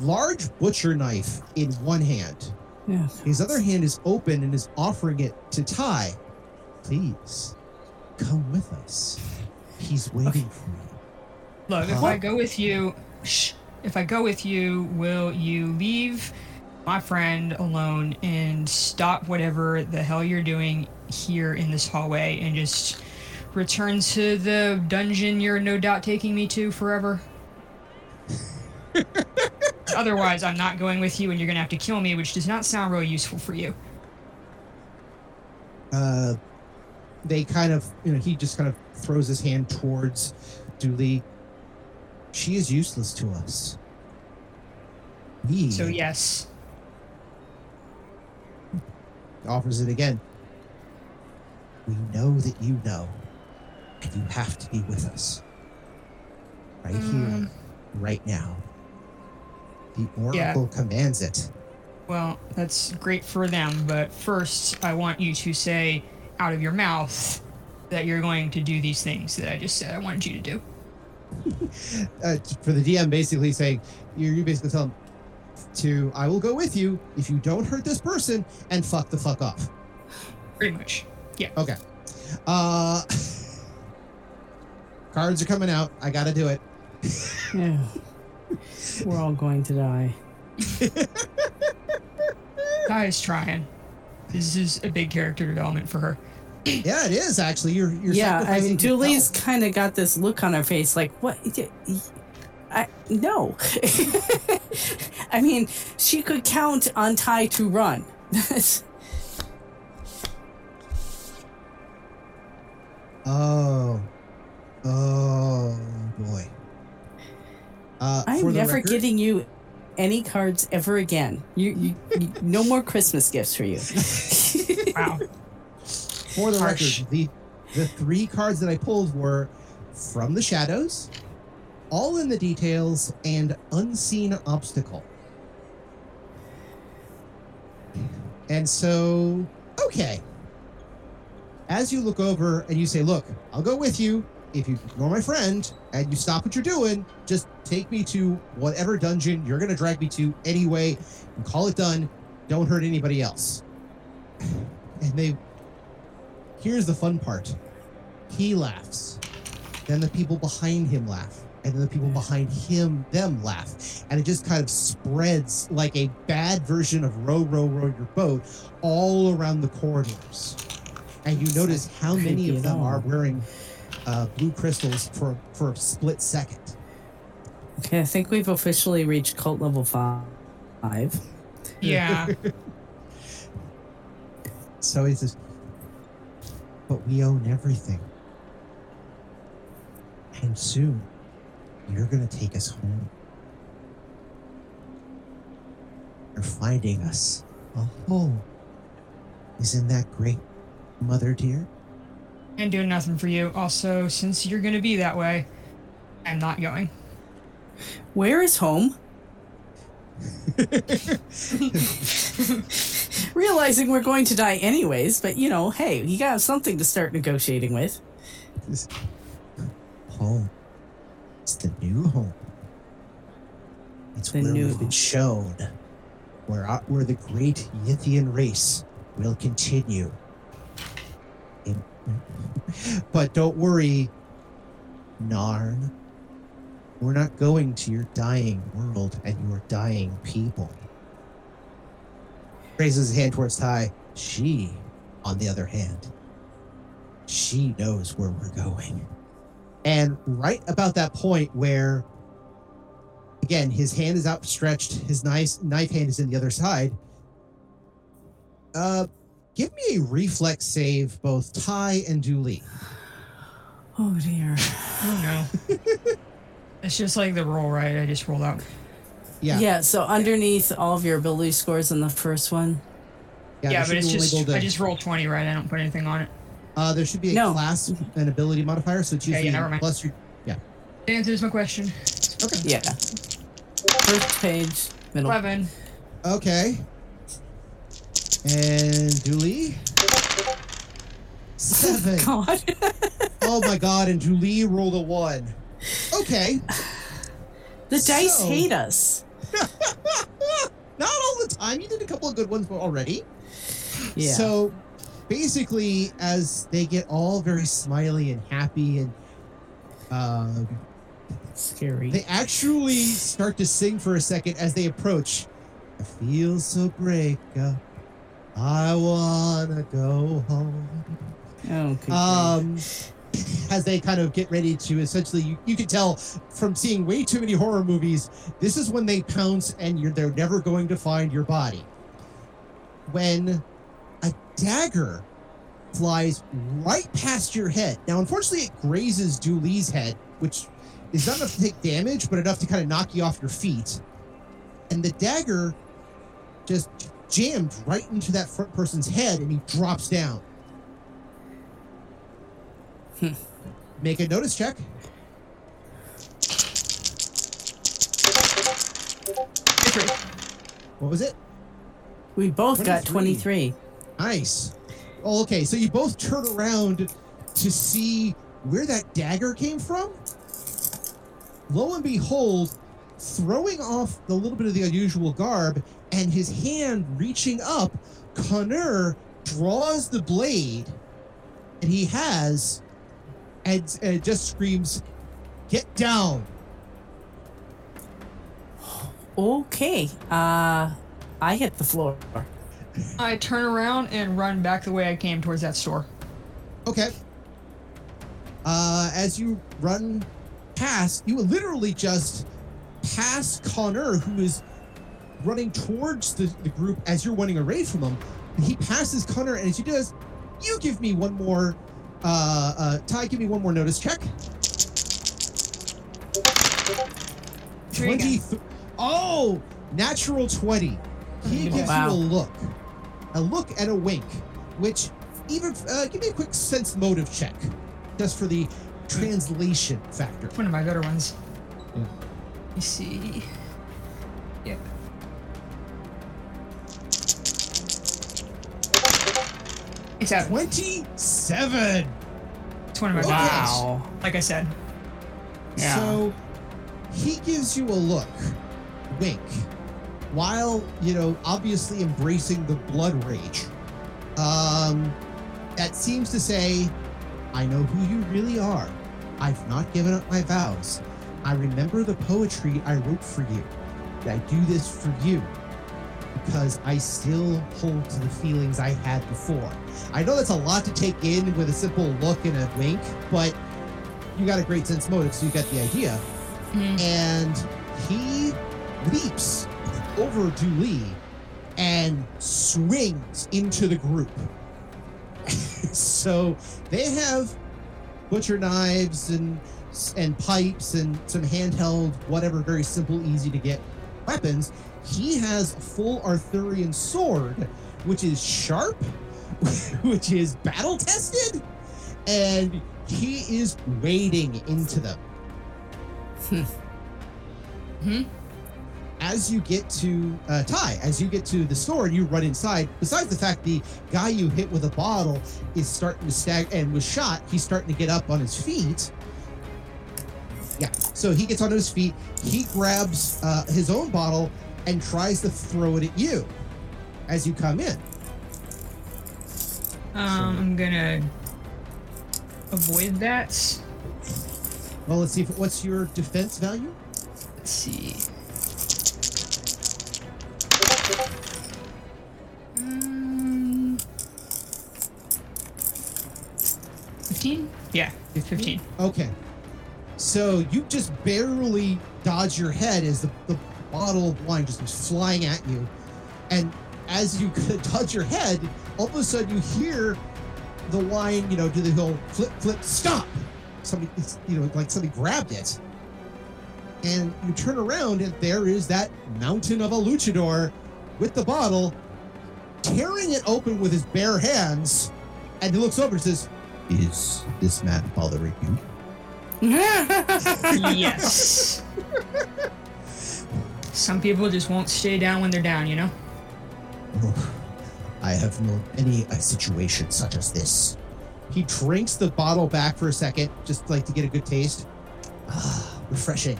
large butcher knife in one hand. Yeah. His other hand is open and is offering it to Ty. Please, come with us. He's waiting for you. Look, if Huh? I go with you, shh, if I go with you, will you leave my friend alone and stop whatever the hell you're doing here in this hallway and just return to the dungeon you're no doubt taking me to forever? Otherwise, I'm not going with you and you're gonna have to kill me, which does not sound real useful for you. uh, they kind of, you know, he just kind of throws his hand towards Dooley. She is useless to us. We So, yes. offers it again. We know that you know, and you have to be with us. Right here, Um, right now. The Oracle Yeah. commands it. Well, that's great for them, but first, I want you to say out of your mouth that you're going to do these things that I just said I wanted you to do. uh, for the DM basically saying, you you basically tell him to, I will go with you if you don't hurt this person and fuck the fuck off. Pretty much. Yeah. Okay. Uh, cards are coming out. I gotta do it. Yeah. We're all going to die. Ty's trying. This is a big character development for her. Yeah, it is actually. You're, you're yeah, I mean, Julie's yourself. kind of got this look on her face like, what? I no. I mean, she could count on Ty to run. Oh, oh boy. Uh, I'm the never record- getting you any cards ever again. You, you, you no more Christmas gifts for you. Wow. For the Harsh. record, the the three cards that I pulled were from the shadows, all in the details, and unseen obstacle. And so, okay. As you look over and you say, "Look, I'll go with you if you ignore my friend and you stop what you're doing. Just take me to whatever dungeon you're gonna drag me to anyway, and call it done. Don't hurt anybody else." And they Here's the fun part. He laughs. Then the people behind him laugh. And then the people behind him, them laugh. And it just kind of spreads like a bad version of row, row, row your boat all around the corridors. And you notice how many of them are wearing uh, blue crystals for, for a split second. okay, I think we've officially reached cult level five. Five. Yeah. So he says, But we own everything. And soon, you're going to take us home. You're finding us a home. Isn't that great, Mother dear? and doing nothing for you. Also, since you're gonna be that way, I'm not going. Where is home? Realizing we're going to die anyways, but you know, hey, you got something to start negotiating with. Home. It's the new home. It's The where new we've been shown where, uh, where the great Yithian race will continue. But don't worry, Narn. We're not going to your dying world and your dying people. Raises his hand towards Ty. She, on the other hand, she knows where we're going. And right about that point where, again, his hand is outstretched, his nice knife hand is in the other side. Uh, give me a reflex save, both Ty and Dooley. Oh dear. Oh no. it's just like the roll, right? I just rolled out. Yeah, Yeah. so underneath all of your ability scores in the first one. Yeah, there but it's just labeled, I just rolled twenty, right? I don't put anything on it. Uh, there should be a No. class and ability modifier, so it's Yeah, yeah, usually never mind. plus your. Yeah. That answers my question. Okay. Yeah. First page, middle. Eleven. Okay. And Julie? Seven. God. oh my god, and Julie rolled a one. Okay. the dice So- hate us. Not all the time. You did a couple of good ones already. Yeah. So basically, as they get all very smiley and happy and um, Scary. they actually start to sing for a second as they approach. I feel so break up. I wanna go home. oh, um as they kind of get ready to essentially you, you can tell from seeing way too many horror movies this is when they pounce and you're they're never going to find your body. When a dagger flies right past your head. Now unfortunately it grazes Dooley's head which is not enough to take damage but enough to kind of knock you off your feet. And the dagger just jammed right into that front person's head and he drops down hmm. Make a notice check. What was it? we both got 23. 23. Nice. Oh, okay. So you both turn around to see where that dagger came from. Lo and behold, throwing off the little bit of the unusual garb and his hand reaching up, C'nner draws the blade and he has and, and just screams, Get down. Okay. Uh, I hit the floor. I turn around and run back the way I came towards that store. Okay. Uh, as you run past, you literally just pass C'nner, who is running towards the, the group as you're running away from him. And he passes C'nner, and as he does, you give me one more. Uh, uh, Ty, give me one more notice check. Again. 20. oh, natural 20. He gives Wow. you a look, a look and a wink, which even uh, give me a quick sense motive check, just for the translation factor. One of my better ones. Yeah. Let me see. Yep. It's out. 27. It's one of my Okay. better ones. Wow. Like I said. Yeah. So he gives you a look, wink, while, you know, obviously embracing the blood rage. Um, that seems to say, I know who you really are. I've not given up my vows. I remember the poetry I wrote for you. I do this for you because I still hold to the feelings I had before. I know that's a lot to take in with a simple look and a wink, but you got a great sense motive, so you got the idea. Mhm. And he leaps over Dooley and swings into the group. so they have butcher knives and and pipes and some handheld, whatever, very simple, easy to get weapons. He has a full Arthurian sword, which is sharp, which is battle tested, and he is wading into them. Hmm. As you get to uh, Ty, as you get to the store and you run inside, besides the fact the guy you hit with a bottle is starting to stag and was shot, he's starting to get up on his feet. Yeah, so he gets on his feet. He grabs uh, his own bottle and tries to throw it at you as you come in. Um, I'm gonna avoid that. Well, let's see. If, what's your defense value? Let's see. Um, Fifteen? Yeah, fifteen. Okay. So you just barely dodge your head as the, the bottle of wine just is flying at you. And as you touch your head, all of a sudden you hear the wine, you know, do the whole flip, flip, stop. Somebody, you know, like somebody grabbed it. And you turn around, and there is that mountain of a luchador with the bottle, tearing it open with his bare hands. And he looks over and says, Is this man bothering you? Yes. Some people just won't stay down when they're down, you know? I have known any a situation such as this. He drinks the bottle back for a second, just like to get a good taste. Ah, refreshing.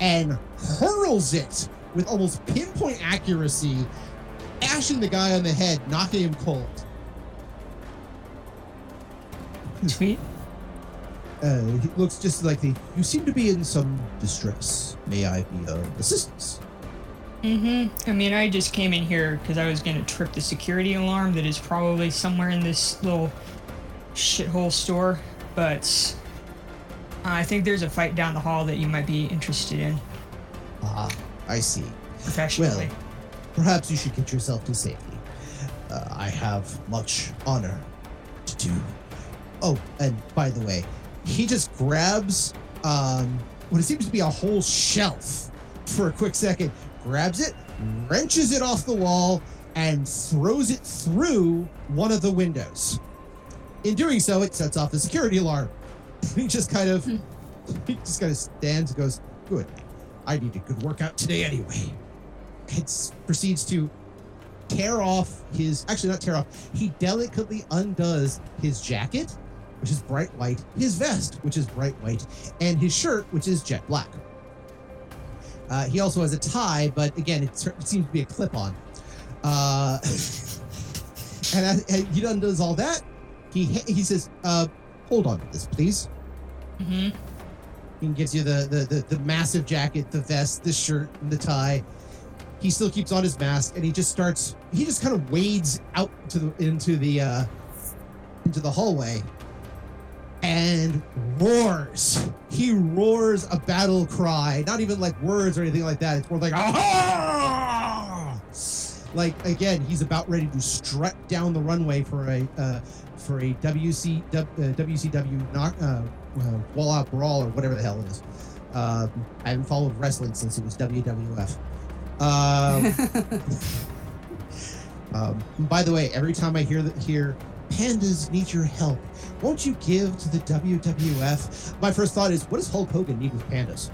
And hurls it with almost pinpoint accuracy, ashing the guy on the head, knocking him cold. Sweet. Uh, he looks just like the. You seem to be in some distress. May I be of assistance? Mm-hmm. I mean, I just came in here because I was gonna trip the security alarm that is probably somewhere in this little shithole store, but I think there's a fight down the hall that you might be interested in Ah, I see. professionally. Well, perhaps you should get yourself to safety. Uh, I have much honor to do. Oh, and by the way, he just grabs um, what seems to be a whole shelf for a quick second, grabs it, wrenches it off the wall, and throws it through one of the windows. In doing so, it sets off the security alarm. he just kind of, he just kind of stands and goes, "Good. I need a good workout today anyway." And proceeds to tear off his, actually not tear off. He delicately undoes his jacket, which is bright white, his vest, which is bright white, and his shirt, which is jet black. Uh, he also has a tie, but again, it, it seems to be a clip-on. Uh, and, as, and he undoes all that. He he says, uh, "Hold on to this, please." Mm-hmm. He gives you the, the the the massive jacket, the vest, the shirt, and the tie. He still keeps on his mask, and he just starts. He just kind of wades out to the into the uh, into the hallway, and roars. He roars a battle cry, not even like words or anything like that. It's more like ah! Like again, he's about ready to strut down the runway for a uh, for a WC, uh, WCW knock, uh, uh, wall out brawl or whatever the hell it is. Um, I haven't followed wrestling since it was WWF. Um, um, by the way, every time I hear that here, pandas need your help. Won't you give to the WWF? My first thought is, what does Hulk Hogan need with pandas?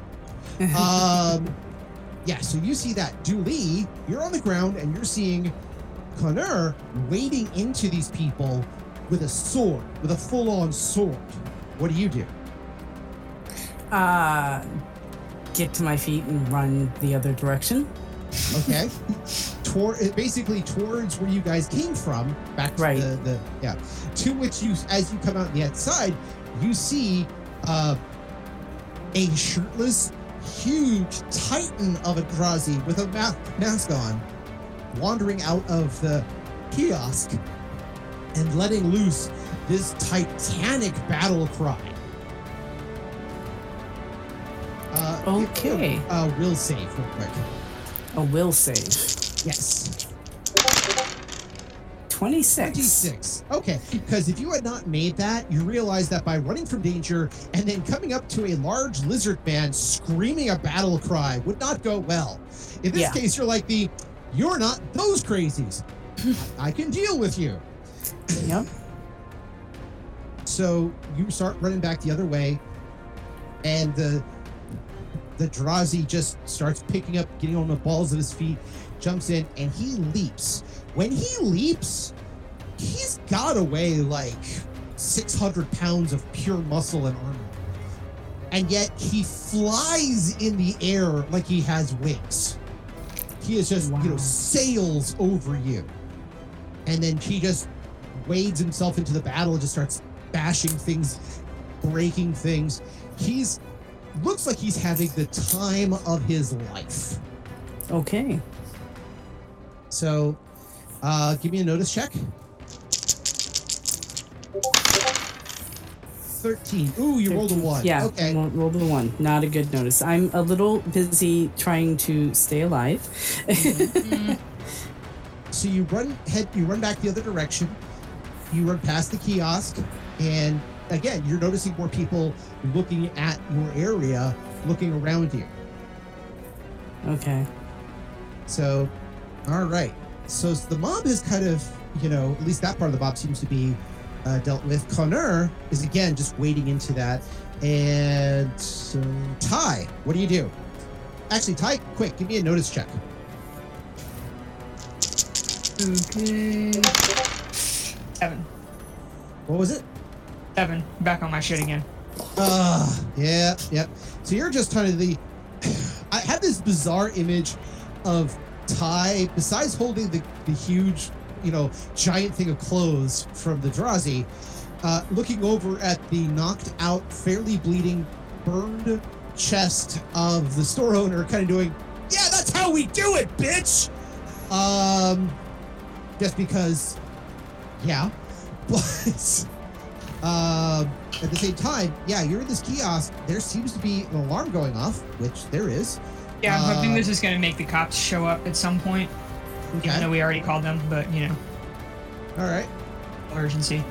um, yeah, so you see that. Dooley, you're on the ground and you're seeing C'nner wading into these people with a sword, with a full on sword. What do you do? uh, get to my feet and run the other direction. Okay. Toward basically towards where you guys came from, back to Right. the, the yeah. To which you as you come out the outside, you see uh a shirtless, huge titan of a Drazi with a ma- mask on, wandering out of the kiosk and letting loose this titanic battle cry. Uh, Okay. a uh, will save real quick. A will save. Yes. 26. 26. Okay, because if you had not made that, you realize that by running from danger and then coming up to a large lizard man screaming a battle cry would not go well. In this Yeah. case, you're like the, you're not those crazies. I can deal with you. Yep. So you start running back the other way, and the the Drazi just starts picking up, getting on the balls of his feet, jumps in, and he leaps. When he leaps, he's got away like 600 pounds of pure muscle and armor. And yet he flies in the air like he has wings. He is just, you know, sails over you. And then he just wades himself into the battle and just starts bashing things, breaking things. He's looks like he's having the time of his life. Okay. So, uh, give me a notice check. 13. Ooh, you rolled a 1. Yeah. Okay. Roll, roll the one. Not a good notice. I'm a little busy trying to stay alive. so you run head, you run back the other direction. You run past the kiosk, and again, you're noticing more people looking at your area, looking around you. Okay. So, all right. So the mob is kind of, you know, at least that part of the mob seems to be uh, dealt with. C'nner is again just wading into that. And so, Ty, what do you do? Actually, Ty, quick, give me a notice check. Okay. Seven. What was it? Seven. Back on my shit again. Uh, yeah, yeah. So you're just kind of the. I have this bizarre image of Ty, besides holding the, the huge, you know, giant thing of clothes from the Drazi, uh, looking over at the knocked out, fairly bleeding, burned chest of the store owner, kind of doing, yeah, that's how we do it, bitch! Um, just because, yeah. But. Um, at the same time, yeah, you're in this kiosk. There seems to be an alarm going off, which there is. Yeah, I'm hoping Uh, this is going to make the cops show up at some point. Even though we already called them, but you know, All right. urgency.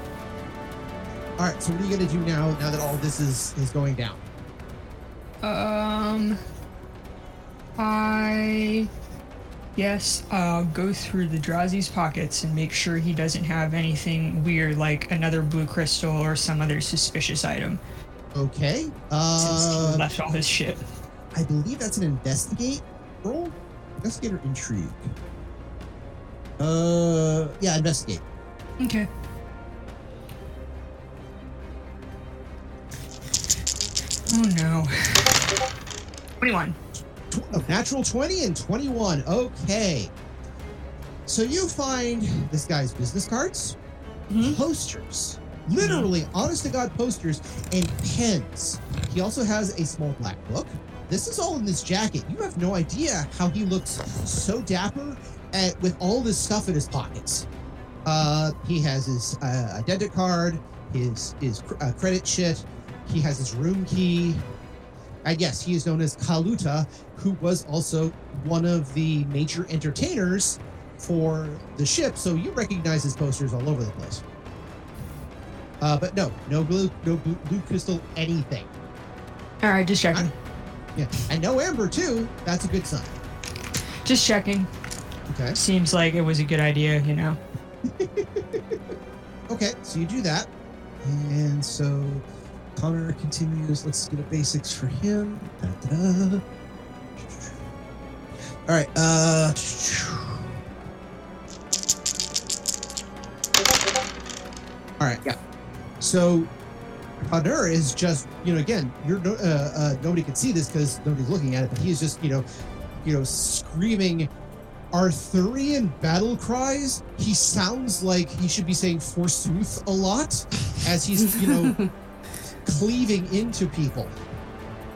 All right. So what are you gonna do now? Now that all this is is going down. Um, I yes, I'll go through the Drazi's pockets and make sure he doesn't have anything weird like another blue crystal or some other suspicious item. Okay. Since Uh, he left all his shit. I believe that's an investigate roll. Investigator intrigue. Uh, yeah, investigate. Okay. Oh no. Twenty-one. A natural 20 and 21. Okay. So you find this guy's business cards, Mhm. posters, literally, honest to God, posters and pens. He also has a small black book. This is all in this jacket. You have no idea how he looks so dapper and with all this stuff in his pockets. Uh, he has his uh, identity card, his his uh, credit shit. He has his room key. And yes, he is known as Kaluta, who was also one of the major entertainers for the ship. So you recognize his posters all over the place. Uh, but no, no blue, no blue, blue crystal, anything. All right, just checking. Yeah, and no amber too. That's a good sign. Just checking. Okay. Seems like it was a good idea, you know. Okay, so you do that, and so C'nner continues. Let's get a basics for him. Da-da-da. All right. Uh. All right. Yeah. So C'nner is just you know again you're uh, uh, nobody can see this because nobody's looking at it, but he's just you know you know screaming Arthurian battle cries. He sounds like he should be saying forsooth a lot as he's, you know, cleaving into people.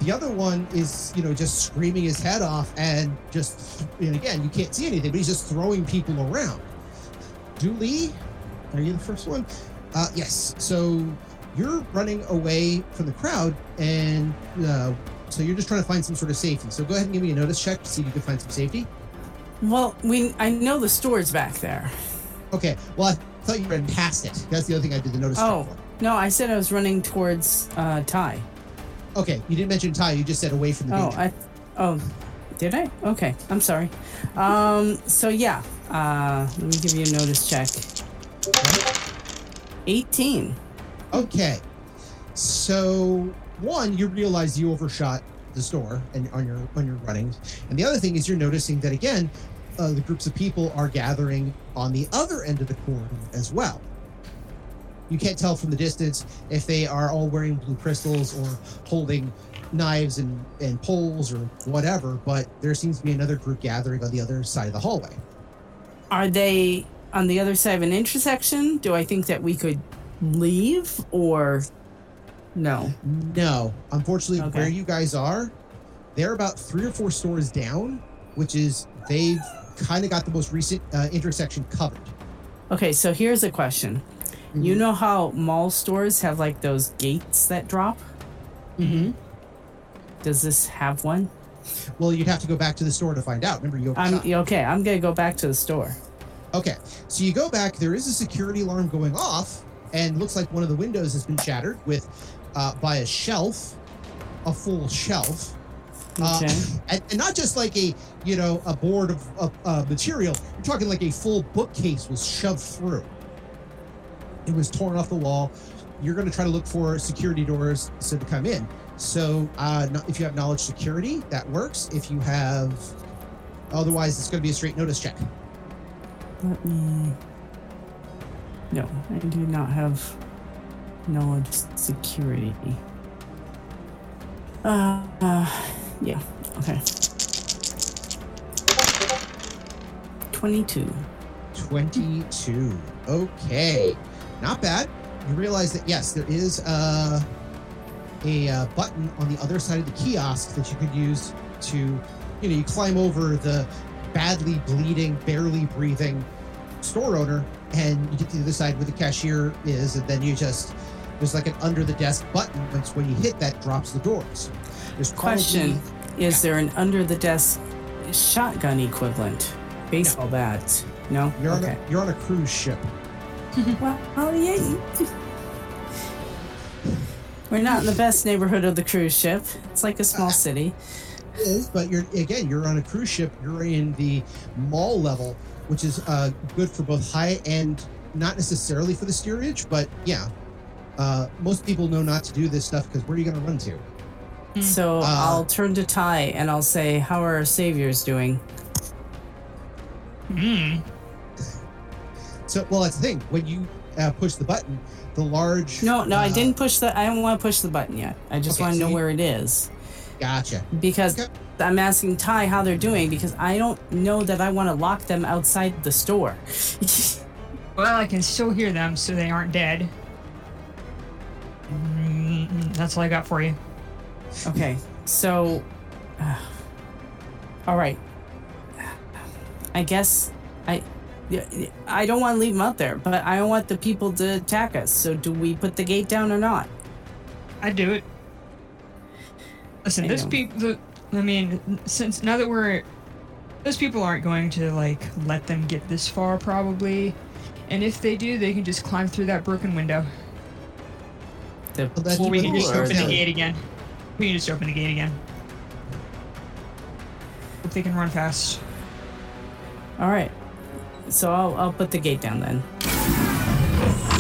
The other one is, you know, just screaming his head off and just, and again, you can't see anything, but he's just throwing people around. Dooley, are you the first one? Uh, yes. So you're running away from the crowd, and uh, so you're just trying to find some sort of safety. So go ahead and give me a notice check to see if you can find some safety. Well, we I know the store's back there. Okay. Well, I thought you ran past it. That's the other thing I did the notice. check Oh. for. No, I said I was running towards uh Ty. Okay. You didn't mention Ty. You just said away from the Oh, danger. I Oh, did I? Okay. I'm sorry. Um so yeah. Uh let me give you a notice check. 18. Okay. So one, you realize you overshot the store and on your on your running, and the other thing is you're noticing that again, uh, the groups of people are gathering on the other end of the corridor as well. You can't tell from the distance if they are all wearing blue crystals or holding knives and, and poles or whatever, but there seems to be another group gathering on the other side of the hallway. Are they on the other side of an intersection? Do I think that we could leave or no? No, unfortunately, Okay. where you guys are, they're about three or four stores down, which is they've kind of got the most recent uh, intersection covered. Okay, so here's a question. You Mhm. know how mall stores have like those gates that drop? Mm-hmm. Does this have one? Well, you'd have to go back to the store to find out. Remember, you I'm okay. I'm gonna go back to the store. Okay, so you go back. There is a security alarm going off, and looks like one of the windows has been shattered with uh, by a shelf, a full shelf. Uh, Okay. and, and not just like a you know a board of, of uh, material. You're talking like a full bookcase was shoved through. It was torn off the wall. You're going to try to look for security doors so to come in. So uh, if you have knowledge security, that works. If you have, otherwise, it's going to be a straight notice check. Let me. No, I do not have knowledge security. Uh, uh yeah. Okay. Twenty-two. 22. Okay. Not bad. You realize that, yes, there is uh, a uh, button on the other side of the kiosk that you could use to, you know, you climb over the badly bleeding, barely breathing store owner and you get to the other side where the cashier is, and then you just, there's like an under the desk button. So when you hit that, drops the doors. There's probably- Question: Is there an under the desk shotgun equivalent? Baseball bat? No. You're on, okay. a, you're on a cruise ship. Well, oh yeah. We're not in the best neighborhood of the cruise ship. It's like a small city. Is, but you're again, you're on a cruise ship. You're in the mall level, which is uh, good for both high and not necessarily for the steerage, but yeah. Uh, most people know not to do this stuff because where are you going to run to? So Uh, I'll turn to Ty and I'll say, "How are our saviors doing?" Hmm. So, well, that's the thing. When you uh, push the button, the large. No, no, I uh, didn't push the. I don't want to push the button yet. I just Okay, want to so know you- where it is Gotcha. because Okay. I'm asking Ty how they're doing because I don't know that I want to lock them outside the store. Well, I can still hear them, so they aren't dead. Mm, That's all I got for you. okay, so. uh, all right. I guess I. I don't want to leave them out there, but I don't want the people to attack us. So, do we put the gate down or not? I'd do it. Listen, I this people. I mean, since now that we're, those people aren't going to like let them get this far, probably. And if they do, they can just climb through that broken window. The Well, that's Or we can just open the down. gate again. We can just open the gate again. If they can run fast. All right. So I'll I'll put the gate down then.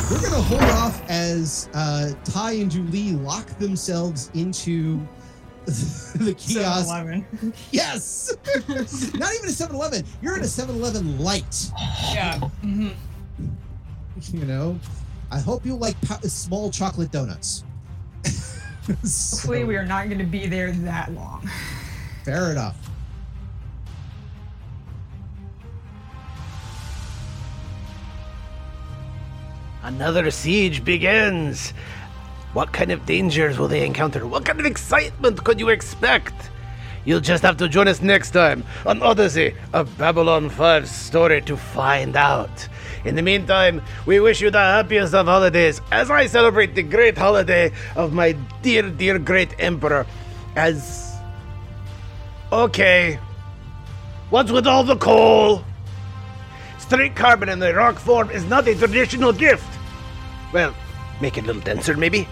We're going to hold off as uh, Ty and Julie lock themselves into the kiosk. 7-Eleven. Yes! Not even a 7 Eleven. You're in a 7 Eleven light. Yeah. hmm You know? I hope you like po- small chocolate donuts. Hopefully, we are not going to be there that long. Fair enough. Another siege begins. What kind of dangers will they encounter? What kind of excitement could you expect? You'll just have to join us next time on Odyssey, of Babylon 5 story to find out. In the meantime, we wish you the happiest of holidays as I celebrate the great holiday of my dear, dear great emperor as. Okay. What's with all the coal? Straight carbon in the rock form is not a traditional gift. Well, make it a little denser, maybe.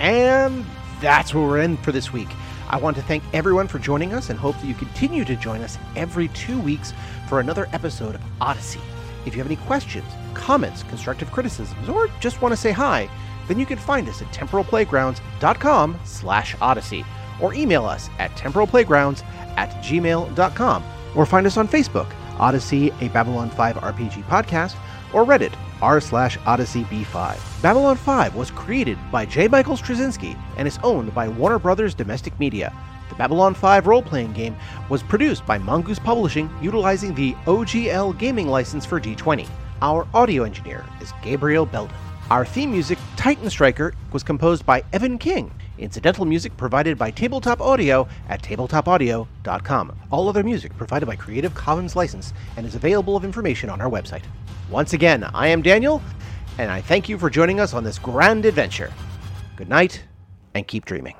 And that's where we're in for this week. I want to thank everyone for joining us and hope that you continue to join us every two weeks for another episode of Odyssey. If you have any questions, comments, constructive criticisms, or just want to say hi, then you can find us at temporalplaygrounds.com slash odyssey or email us at temporalplaygrounds at gmail.com or find us on Facebook, Odyssey, a Babylon 5 RPG podcast, or Reddit, r slash Odyssey B5. Babylon 5 was created by J. Michael Straczynski and is owned by Warner Brothers Domestic Media. The Babylon 5 role playing game was produced by Mongoose Publishing utilizing the OGL gaming license for D20. Our audio engineer is Gabriel Belden. Our theme music, Titan Striker, was composed by Evan King. Incidental music provided by Tabletop Audio at tabletopaudio.com. All other music provided by Creative Commons license and is available of information on our website. Once again, I am Daniel, and I thank you for joining us on this grand adventure. Good night, and keep dreaming.